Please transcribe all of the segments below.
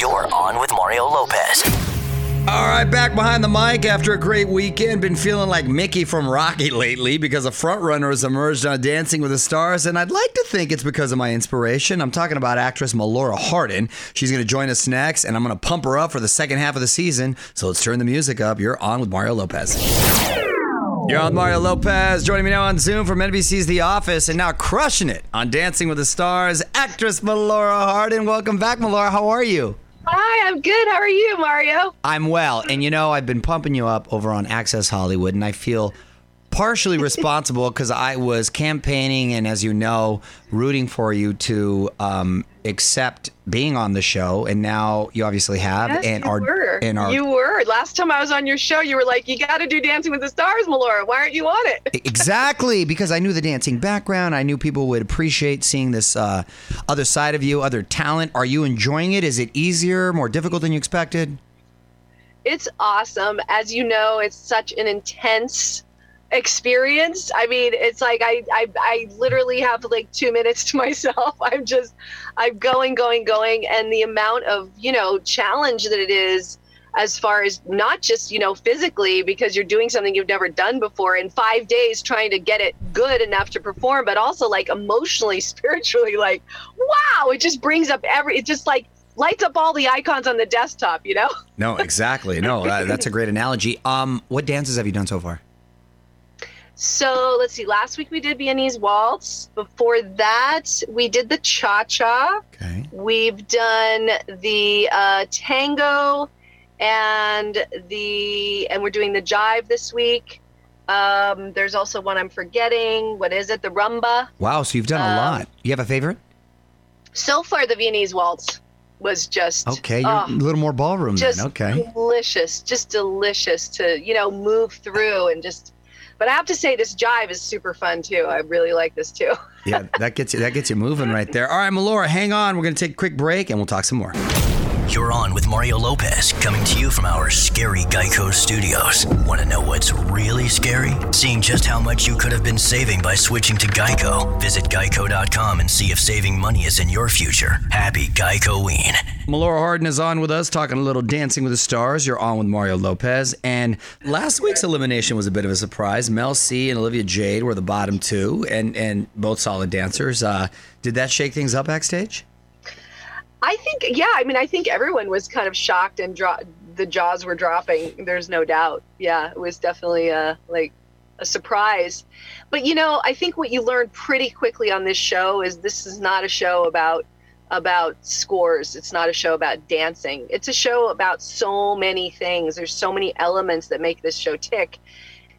You're on with Mario Lopez. All right, back behind the mic after a great weekend. Been feeling like Mickey from Rocky lately because a frontrunner has emerged on Dancing with the Stars, and I'd like to think it's because of my inspiration. I'm talking about actress Melora Hardin. She's going to join us next, and I'm going to pump her up for the second half of the season. So let's turn the music up. You're on with Mario Lopez. You're on Mario Lopez. Joining me now on Zoom from NBC's The Office, and now crushing it on Dancing with the Stars, actress Melora Hardin. Welcome back, Melora. How are you? Hi, I'm good. How are you, Mario? I'm well. And you know, I've been pumping you up over on Access Hollywood, and I feel partially responsible because I was campaigning and, as you know, rooting for you to um, accept being on the show. And now you obviously have. Yes, and you are were. and are you were. Last time I was on your show, you were like, "You got to do Dancing with the Stars, Melora. Why aren't you on it?" exactly because I knew the dancing background. I knew people would appreciate seeing this uh, other side of you, other talent. Are you enjoying it? Is it easier, more difficult than you expected? It's awesome. As you know, it's such an intense experience. I mean, it's like I, I I literally have like two minutes to myself. I'm just I'm going, going, going, and the amount of you know challenge that it is as far as not just you know physically because you're doing something you've never done before in five days trying to get it good enough to perform but also like emotionally spiritually like wow it just brings up every it just like lights up all the icons on the desktop you know No, exactly. No, that, that's a great analogy. Um, what dances have you done so far? So let's see. Last week we did Viennese waltz. Before that, we did the cha cha. Okay. We've done the uh, tango, and the and we're doing the jive this week. Um, there's also one I'm forgetting. What is it? The rumba. Wow, so you've done a Um, lot. You have a favorite? So far, the Viennese waltz was just Okay, you're oh, a little more ballroom just then. Okay. delicious, just delicious to you know move through and just. But I have to say, this jive is super fun too. I really like this too. yeah, that gets you that gets you moving right there. All right, Melora, hang on. We're gonna take a quick break and we'll talk some more. You're on with Mario Lopez, coming to you from our scary Geico studios. Want to know what's really scary? Seeing just how much you could have been saving by switching to Geico. Visit geico.com and see if saving money is in your future. Happy Geico-ween. Melora Hardin is on with us, talking a little Dancing with the Stars. You're on with Mario Lopez. And last week's elimination was a bit of a surprise. Mel C and Olivia Jade were the bottom two, and and both solid dancers. Uh, did that shake things up backstage? I think, yeah, I mean, I think everyone was kind of shocked and dro- the jaws were dropping. There's no doubt. Yeah, it was definitely a, like a surprise. But you know, I think what you learn pretty quickly on this show is this is not a show about about scores. It's not a show about dancing. It's a show about so many things. There's so many elements that make this show tick.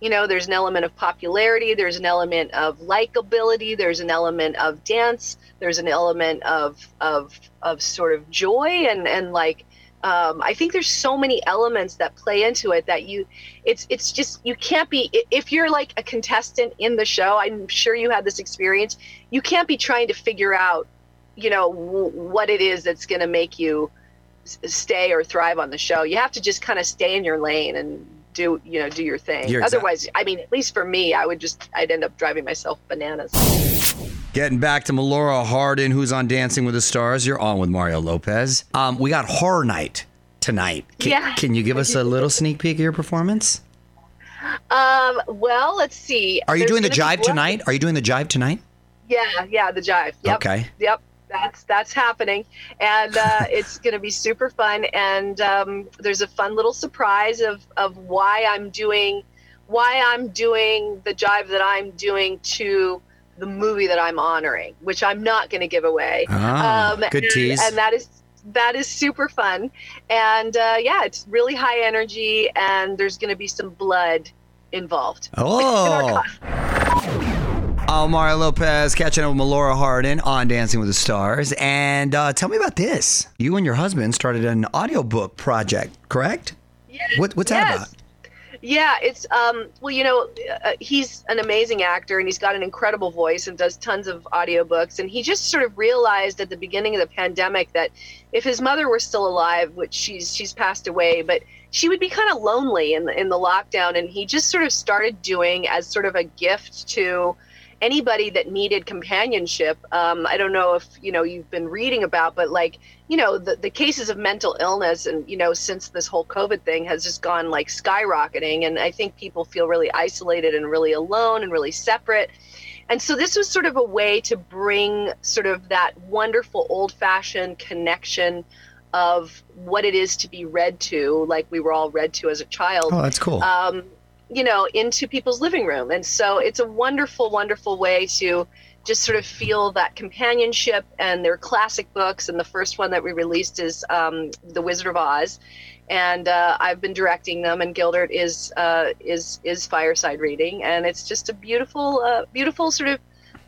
You know, there's an element of popularity, there's an element of likability, there's an element of dance, there's an element of of of sort of joy and and like um, I think there's so many elements that play into it that you, it's it's just you can't be if you're like a contestant in the show. I'm sure you had this experience. You can't be trying to figure out, you know, w- what it is that's going to make you s- stay or thrive on the show. You have to just kind of stay in your lane and do you know do your thing. You're exact- Otherwise, I mean, at least for me, I would just I'd end up driving myself bananas. Getting back to Melora Hardin, who's on Dancing with the Stars. You're on with Mario Lopez. Um, we got Horror Night tonight. Can, Yeah. can you give us a little sneak peek of your performance? Um, well, let's see. Are you There's doing the jive tonight? Are you doing the jive tonight? Yeah, yeah, the jive. Yep. Okay. Yep. That's that's happening, and uh, it's going to be super fun. And um, there's a fun little surprise of of why I'm doing why I'm doing the jive that I'm doing to the movie that I'm honoring, which I'm not going to give away. Ah, good and, tease. And that is that is super fun, and uh, yeah, it's really high energy, and there's going to be some blood involved. Oh. Mario Lopez catching up with Melora Hardin on Dancing with the Stars. And uh, tell me about this. You and your husband started an audiobook project, correct? Yeah. What, what's that about? Yeah, it's um well, you know, uh, he's an amazing actor and he's got an incredible voice and does tons of audiobooks and he just sort of realized at the beginning of the pandemic that if his mother were still alive, which she's she's passed away, but she would be kind of lonely in the in the lockdown and he just sort of started doing as sort of a gift to anybody that needed companionship. Um, I don't know if you know you've been reading about, but like you know the, the cases of mental illness and you know since this whole COVID thing has just gone like skyrocketing, and I think people feel really isolated and really alone and really separate. And so this was sort of a way to bring sort of that wonderful old fashioned connection of what it is to be read to, like we were all read to as a child. Oh, that's cool. Um, you know, into people's living room. And so it's a wonderful, wonderful way to just sort of feel that companionship. And they're classic books. And the first one that we released is um, The Wizard of Oz. And uh, I've been directing them, and Gildart is uh, is is fireside reading, and it's just a beautiful, uh, beautiful sort of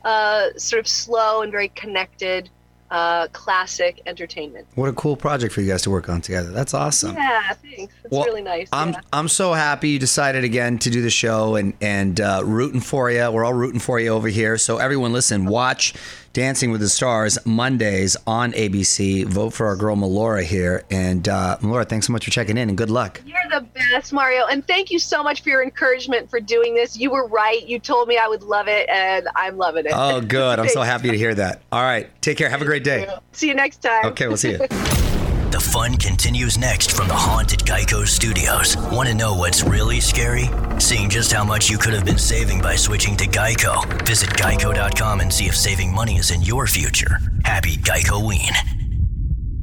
uh, sort of slow and very connected uh, classic entertainment. What a cool project for you guys to work on together. That's awesome. Yeah, thanks. It's Well, really nice. I'm yeah. I'm so happy you decided again to do the show and and uh, rooting for you. We're all rooting for you over here. So everyone, listen, watch Dancing with the Stars Mondays on ABC. Vote for our girl Melora here. And uh, Melora, thanks so much for checking in and good luck. You're the best, Mario. And thank you so much for your encouragement for doing this. You were right. You told me I would love it, and I'm loving it. Oh, good. I'm so happy to hear that. All right, take care. Have a great day. See you next time. Okay, we'll see you. The fun continues next from the haunted Geico studios. Want to know what's really scary? Seeing just how much you could have been saving by switching to Geico. Visit geico.com and see if saving money is in your future. Happy Geico Ween.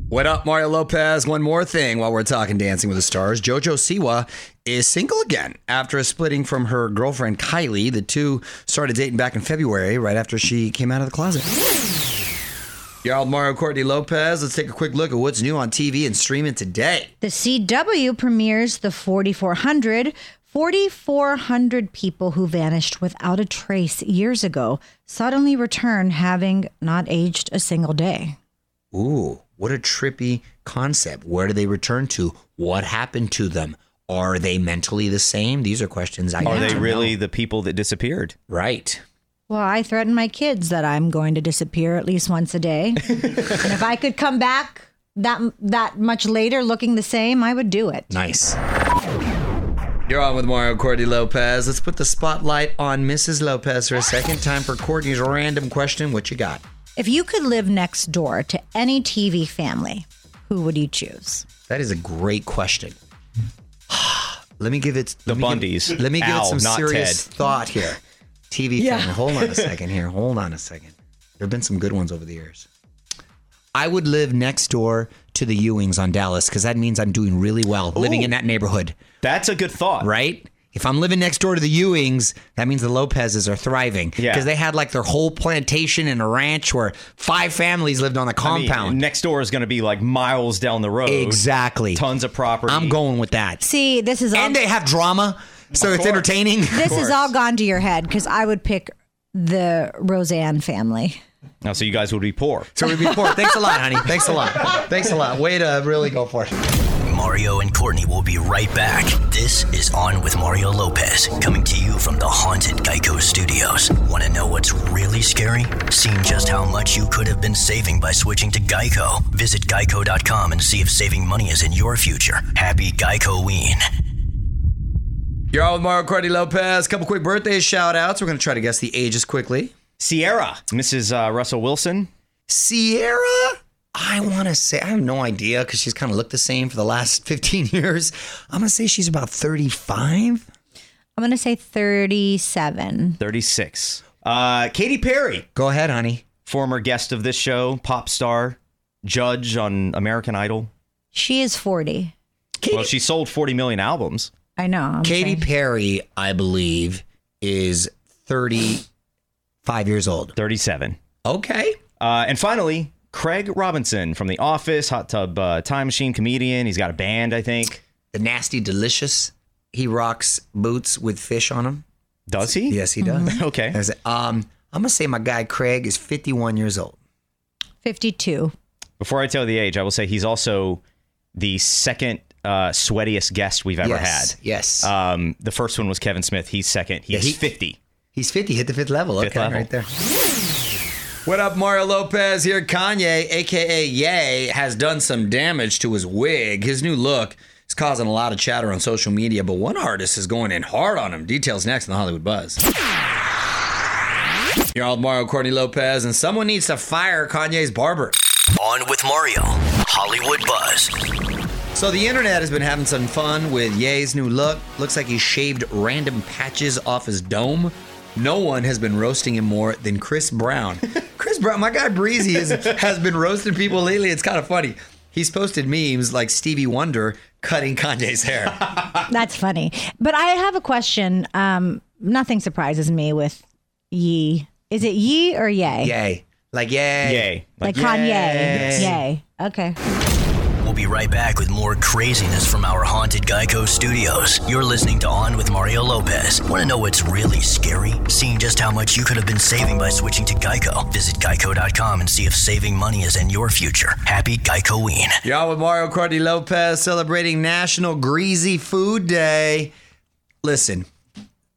What up, Mario Lopez? One more thing while we're talking Dancing with the Stars. JoJo Siwa is single again after splitting from her girlfriend Kylie. The two started dating back in February, right after she came out of the closet. You're all Mario Courtney Lopez. Let's take a quick look at what's new on TV and streaming today. The CW premieres the 4400. 4,400 people who vanished without a trace years ago suddenly return having not aged a single day. Ooh, what a trippy concept. Where do they return to? What happened to them? Are they mentally the same? These are questions I Are they to really know. the people that disappeared? right? Well, I threaten my kids that I'm going to disappear at least once a day. and if I could come back that that much later looking the same, I would do it. Nice. You're on with Mario Courtney Lopez. Let's put the spotlight on Mrs. Lopez for a second. Time for Courtney's random question. What you got? If you could live next door to any TV family, who would you choose? That is a great question. let me give it The let me give- Bundys. let me give Al, it some not serious Ted. thought here. TV family. Hold on a second here. Hold on a second. There have been some good ones over the years. I would live next door to the Ewings on Dallas because that means I'm doing really well living in that neighborhood. That's a good thought. right? If I'm living next door to the Ewings, that means the Lopezes are thriving. Yeah. Because they had like their whole plantation and a ranch where five families lived on the I mean, compound. next door is going to be like miles down the road. exactly. Tons of property. I'm going with that. See, this is all And they have drama, so it's course. entertaining. this course. is all gone to your head because I would pick the Roseanne family. Oh, so you guys would be poor. so we'd be poor. Thanks a lot, honey. Thanks a lot. Thanks a lot. Way to really go for it. Mario and Courtney will be right back. This is On with Mario Lopez, coming to you from the haunted Geico studios. Want to know what's really scary? Seeing just how much you could have been saving by switching to Geico. Visit geico.com and see if saving money is in your future. Happy Geico Ween. You're all with Mario Courtney Lopez. couple quick birthday shout outs. We're going to try to guess the ages quickly. Ciara, Mrs. Uh, Russell Wilson. Ciara, I want to say, I have no idea because she's kind of looked the same for the last 15 years. I'm going to say she's about 35. I'm going to say 37. 36. Uh, Katy Perry, Go ahead, honey. former guest of this show, pop star, judge on American Idol. She is 40. Well, she sold 40 million albums. I know. I'm Katy saying- Perry, I believe, is 35 years old. 37. Okay. Uh, and finally, Craig Robinson from The Office, Hot Tub uh, Time Machine comedian. He's got a band, I think. The Nasty Delicious. He rocks boots with fish on them. Does he? Yes, he does. Okay. Um, I'm going to say my guy Craig is 51 years old. 52. Before I tell the age, I will say he's also the second uh, sweatiest guest we've ever yes. Yes. Um, the first one was Kevin Smith. He's second. He's he- 50. He's 50, hit the fifth level. Fifth okay, level. right there. What up, Mario Lopez here? Kanye, aka Ye, has done some damage to his wig. His new look is causing a lot of chatter on social media, but one artist is going in hard on him. Details next in the Hollywood Buzz. You're all Mario Courtney Lopez, and someone needs to fire Kanye's barber. On with Mario, Hollywood Buzz. So the internet has been having some fun with Ye's new look. Looks like he shaved random patches off his dome. No one has been roasting him more than Chris Brown. Chris Brown, my guy Breezy, is, has been roasting people lately. It's kind of funny. He's posted memes like Stevie Wonder cutting Kanye's hair. That's funny. But I have a question. Um, nothing surprises me with Yee. Is it Yee or Yay? Yay. Like, yay. Yay. Like Like, Kanye. Yay. Yay. Okay. Be right back with more craziness from our haunted Geico studios. You're listening to On with Mario Lopez. Want to know what's really scary? Seeing just how much you could have been saving by switching to Geico. Visit geico.com and see if saving money is in your future. Happy Geicoween. Y'all with Mario Courtney Lopez celebrating National Greasy Food Day. Listen,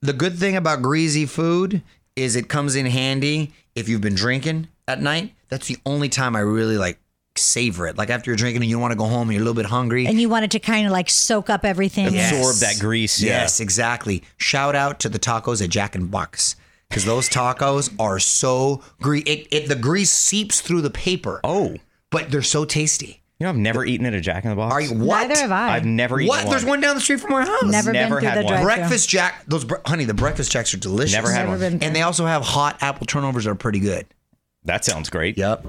the good thing about greasy food is it comes in handy if you've been drinking at night. That's the only time I really like savor it. Like after you're drinking and you want to go home and you're a little bit hungry. And you want it to kind of like soak up everything. Yes. Absorb that grease, yeah. Yes, exactly. Shout out to the tacos at Jack and Bucks. Because those tacos are so greasy. It, it, the grease seeps through the paper. Oh. But they're so tasty. You know, I've never eaten at a Jack in the Box. Are you what? Neither have I. I've never eaten What? one. There's one down the street from our house. Never, Never been through had the one. breakfast jack. Those bre- honey, the breakfast jacks are delicious. Never had Never one. been. And they also have hot apple turnovers that are pretty good. That sounds great. Yep.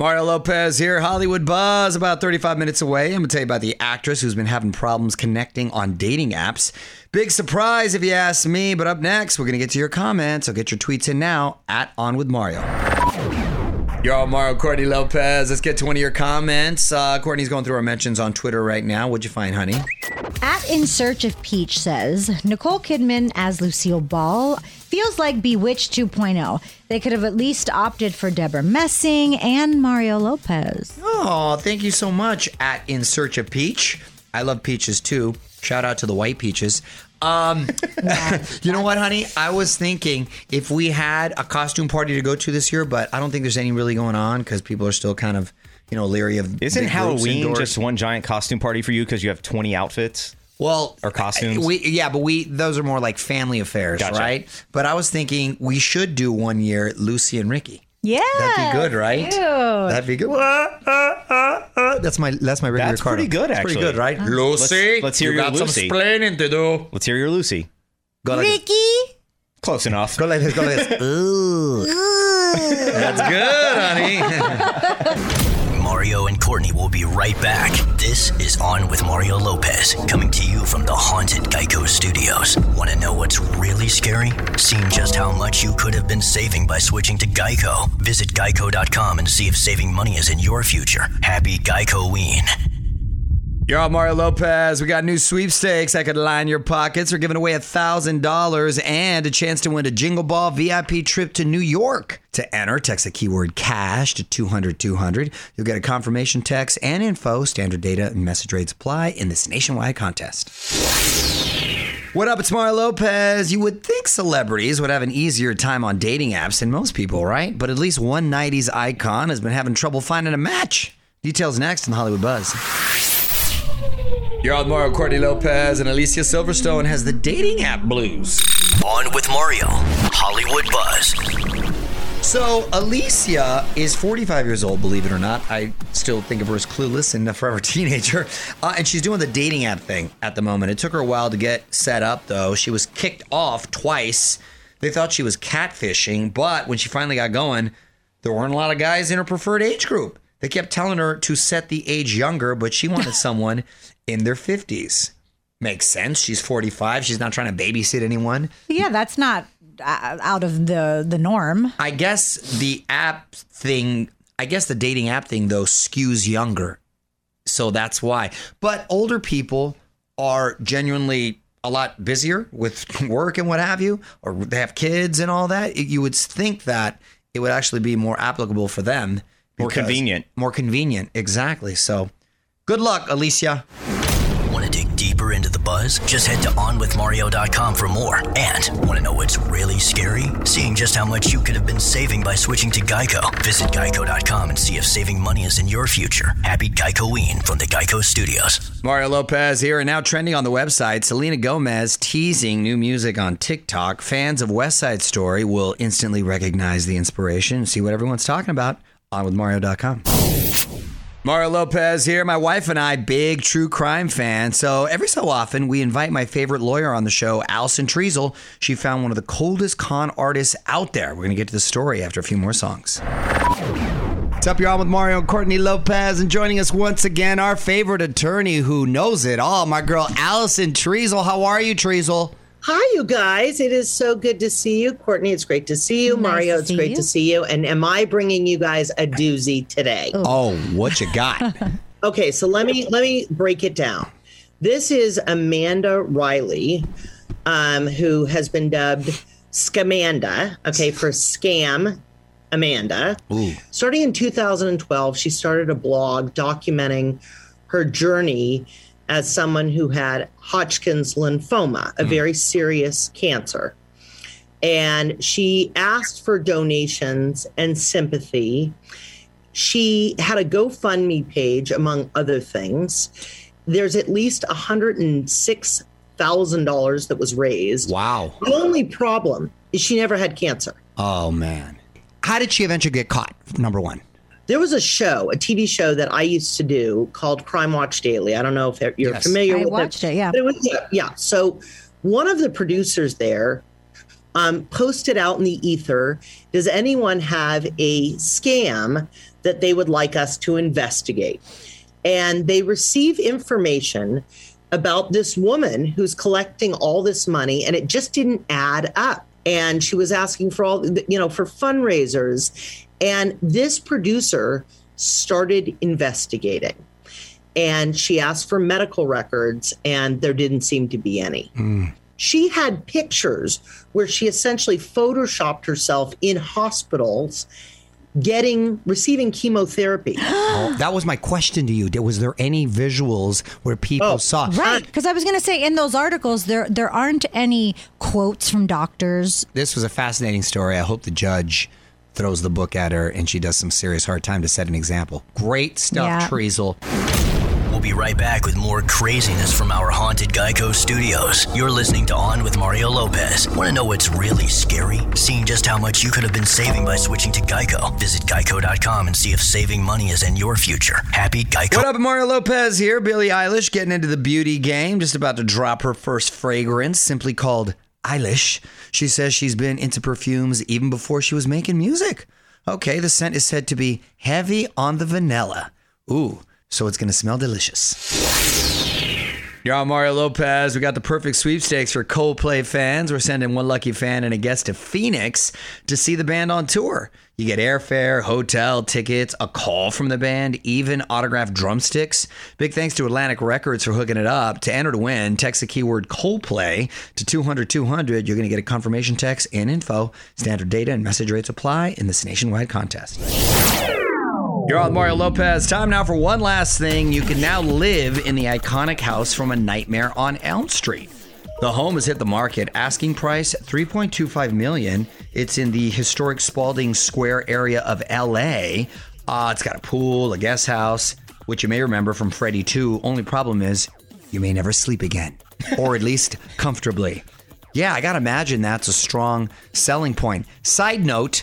Mario Lopez here, Hollywood Buzz, about 35 minutes away. I'm going to tell you about the actress who's been having problems connecting on dating apps. Big surprise if you ask me, but up next, we're going to get to your comments. So get your tweets in now at On With Mario. You're all Mario Courtney Lopez. Let's get to one of your comments. Uh, Courtney's going through our mentions on Twitter right now. What'd you find, honey? At In Search of Peach says Nicole Kidman as Lucille Ball feels like Bewitched 2.0. They could have at least opted for Debra Messing and Mario Lopez. Oh, thank you so much at In Search of Peach. I love peaches too. Shout out to the white peaches. Um, you know what, honey? I was thinking if we had a costume party to go to this year, but I don't think there's any really going on because people are still kind of, you know, leery of. Isn't Halloween indoors. just one giant costume party for you because you have 20 outfits? Well or costumes? We yeah, but we those are more like family affairs, Gotcha. right? But I was thinking we should do one year Lucy and Ricky. Yeah. That'd be good, right? Cute. That'd be good. Uh, uh, uh. That's my that's my regular card. That's card. pretty good, That's Pretty good, right? Lucy, let's hear you your got Lucy. some explaining to do. Let's hear your Lucy. Go like this. Ricky. Close enough. Go like this. Go like this. Ooh. That's good, honey. Mario and Courtney will be right back. This is On with Mario Lopez, coming to you from the haunted Geico Studios. Want to know what's really scary? Seeing just how much you could have been saving by switching to Geico. Visit geico.com and see if saving money is in your future. Happy Geicoween. You're Mario Lopez. We got new sweepstakes that could line your pockets. We're giving away a $1,000 and a chance to win a Jingle Ball VIP trip to New York. To enter, text the keyword cash to 200 200. You'll get a confirmation text and info. Standard data and message rates apply in this nationwide contest. What up? It's Mario Lopez. You would think celebrities would have an easier time on dating apps than most people, right? But at least one 90s icon has been having trouble finding a match. Details next on the Hollywood Buzz. You're on Mario Courtney Lopez, and Alicia Silverstone has the dating app blues. On with Mario, Hollywood Buzz. So, Alicia is 45 years old, believe it or not. I still think of her as clueless and a forever teenager. Uh, and she's doing the dating app thing at the moment. It took her a while to get set up, though. She was kicked off twice. They thought she was catfishing, but when she finally got going, there weren't a lot of guys in her preferred age group. They kept telling her to set the age younger, but she wanted someone in their 50s. Makes sense. She's 45. She's not trying to babysit anyone. Yeah, that's not uh, out of the the norm. I guess the app thing, I guess the dating app thing though skews younger. So that's why. But older people are genuinely a lot busier with work and what have you, or they have kids and all that. You would think that it would actually be more applicable for them. More convenient. More convenient, exactly. So good luck, Alicia. Deeper into the buzz? Just head to onwithmario.com for more. And want to know what's really scary? Seeing just how much you could have been saving by switching to Geico. Visit geico.com and see if saving money is in your future. Happy Geicoing from the Geico Studios. Mario Lopez here, and now trending on the website. Selena Gomez teasing new music on TikTok. Fans of West Side Story will instantly recognize the inspiration and see what everyone's talking about. On with Mario.com. Mario Lopez here. My wife and I, big true crime fans. So every so often, we invite my favorite lawyer on the show, Alison Triessl. She found one of the coldest con artists out there. We're going to get to the story after a few more songs. What's up, y'all? With Mario and Courtney Lopez, and joining us once again, our favorite attorney who knows it all, my girl Alison Triessl. How are you, Triessl? Hi, you guys. It is so good to see you. Courtney, it's great to see you. Nice Mario, to it's great you. to see you. And am I bringing you guys a doozy today? Oh, what you got? Okay, so let me let me break it down. This is Amanda Riley, um, who has been dubbed Scamanda, okay, for scam Amanda. Ooh. Starting in 2012, she started a blog documenting her journey as someone who had Hodgkin's lymphoma, a hmm. very serious cancer. And she asked for donations and sympathy. She had a GoFundMe page, among other things. There's at least $106,000 that was raised. Wow. The only problem is she never had cancer. Oh, man. How did she eventually get caught? Number one. There was a show, a TV show that I used to do called Crime Watch Daily. I don't know if you're Yes. familiar I with watched it, yeah. But it was, yeah, yeah. So one of the producers there um, posted out in the ether Does anyone have a scam that they would like us to investigate? And they receive information about this woman who's collecting all this money and it just didn't add up and she was asking for all you know for fundraisers and this producer started investigating and she asked for medical records and there didn't seem to be any hmm. she had pictures where she essentially photoshopped herself in hospitals getting receiving chemotherapy Oh, that was my question to you. Was there any visuals where people Oh, saw? Right, because I was going to say in those articles there there aren't any quotes from doctors. This was a fascinating story. I hope the judge throws the book at her and she does some serious hard time to set an example. Great stuff, Yeah. Triessl. We'll be right back with more craziness from our haunted Geico studios. You're listening to On with Mario Lopez. Want to know what's really scary? Seeing just how much you could have been saving by switching to Geico. Visit geico.com and see if saving money is in your future. Happy Geico. What up, Mario Lopez here. Billie Eilish getting into the beauty game, just about to drop her first fragrance, simply called Eilish. She says she's been into perfumes even before she was making music. Okay, the scent is said to be heavy on the vanilla. Ooh, so it's going to smell delicious. You're on Mario Lopez. We got the perfect sweepstakes for Coldplay fans. We're sending one lucky fan and a guest to Phoenix to see the band on tour. You get airfare, hotel, tickets, a call from the band, even autographed drumsticks. Big thanks to Atlantic Records for hooking it up. To enter to win, text the keyword Coldplay to 200 200. You're going to get a confirmation text and info. Standard data and message rates apply in this nationwide contest. You're on Mario Lopez. Time now for one last thing. You can now live in the iconic house from A Nightmare on Elm Street. The home has hit the market. Asking price 3.25 million. It's in the historic Spalding Square area of LA. Uh, it's got a pool, a guest house, which you may remember from Freddy 2. Only problem is you may never sleep again, or at least comfortably. Yeah, I gotta imagine that's a strong selling point. Side note,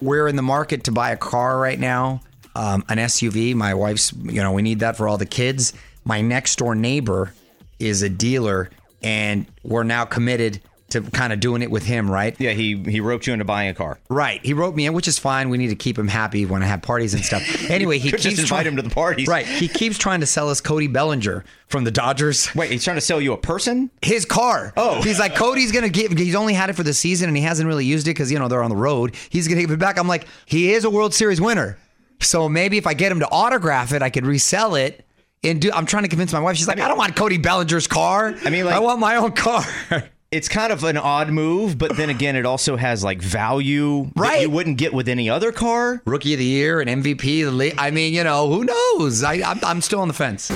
we're in the market to buy a car right now, um, an SUV. My wife's, you know, we need that for all the kids. My next door neighbor is a dealer, and we're now committed to kind of doing it with him, right? Yeah, he he roped you into buying a car. Right. He wrote me in, which is fine. We need to keep him happy when I have parties and stuff. Anyway, he keeps just invite try- him to the parties. Right. He keeps trying to sell us Cody Bellinger from the Dodgers. Wait, he's trying to sell you a person? His car. Oh. He's like, Cody's going to give, he's only had it for the season and he hasn't really used it because, you know, they're on the road. He's going to give it back. I'm like, he is a World Series winner. So maybe if I get him to autograph it, I could resell it. And do, I'm trying to convince my wife. She's like, I, don't want Cody Bellinger's car. I mean, like- I want my own car. It's kind of an odd move, but then again, it also has like value that Right. you wouldn't get with any other car. Rookie of the year and MVP. of The league. I mean, you know, who knows? I, I'm, I'm still on the fence.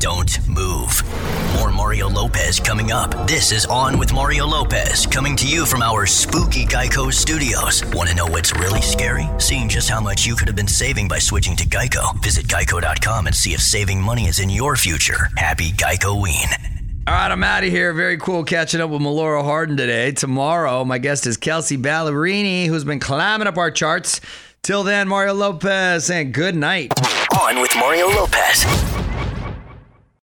Don't move. More Mario Lopez coming up. This is On with Mario Lopez, coming to you from our spooky Geico studios. Want to know what's really scary? Seeing just how much you could have been saving by switching to Geico. Visit geico.com and see if saving money is in your future. Happy Geico Ween. All right, I'm out of here. Very cool catching up with Melora Hardin today. Tomorrow, my guest is Kelsea Ballerini, who's been climbing up our charts. Till then, Mario Lopez, and good night. On with Mario Lopez.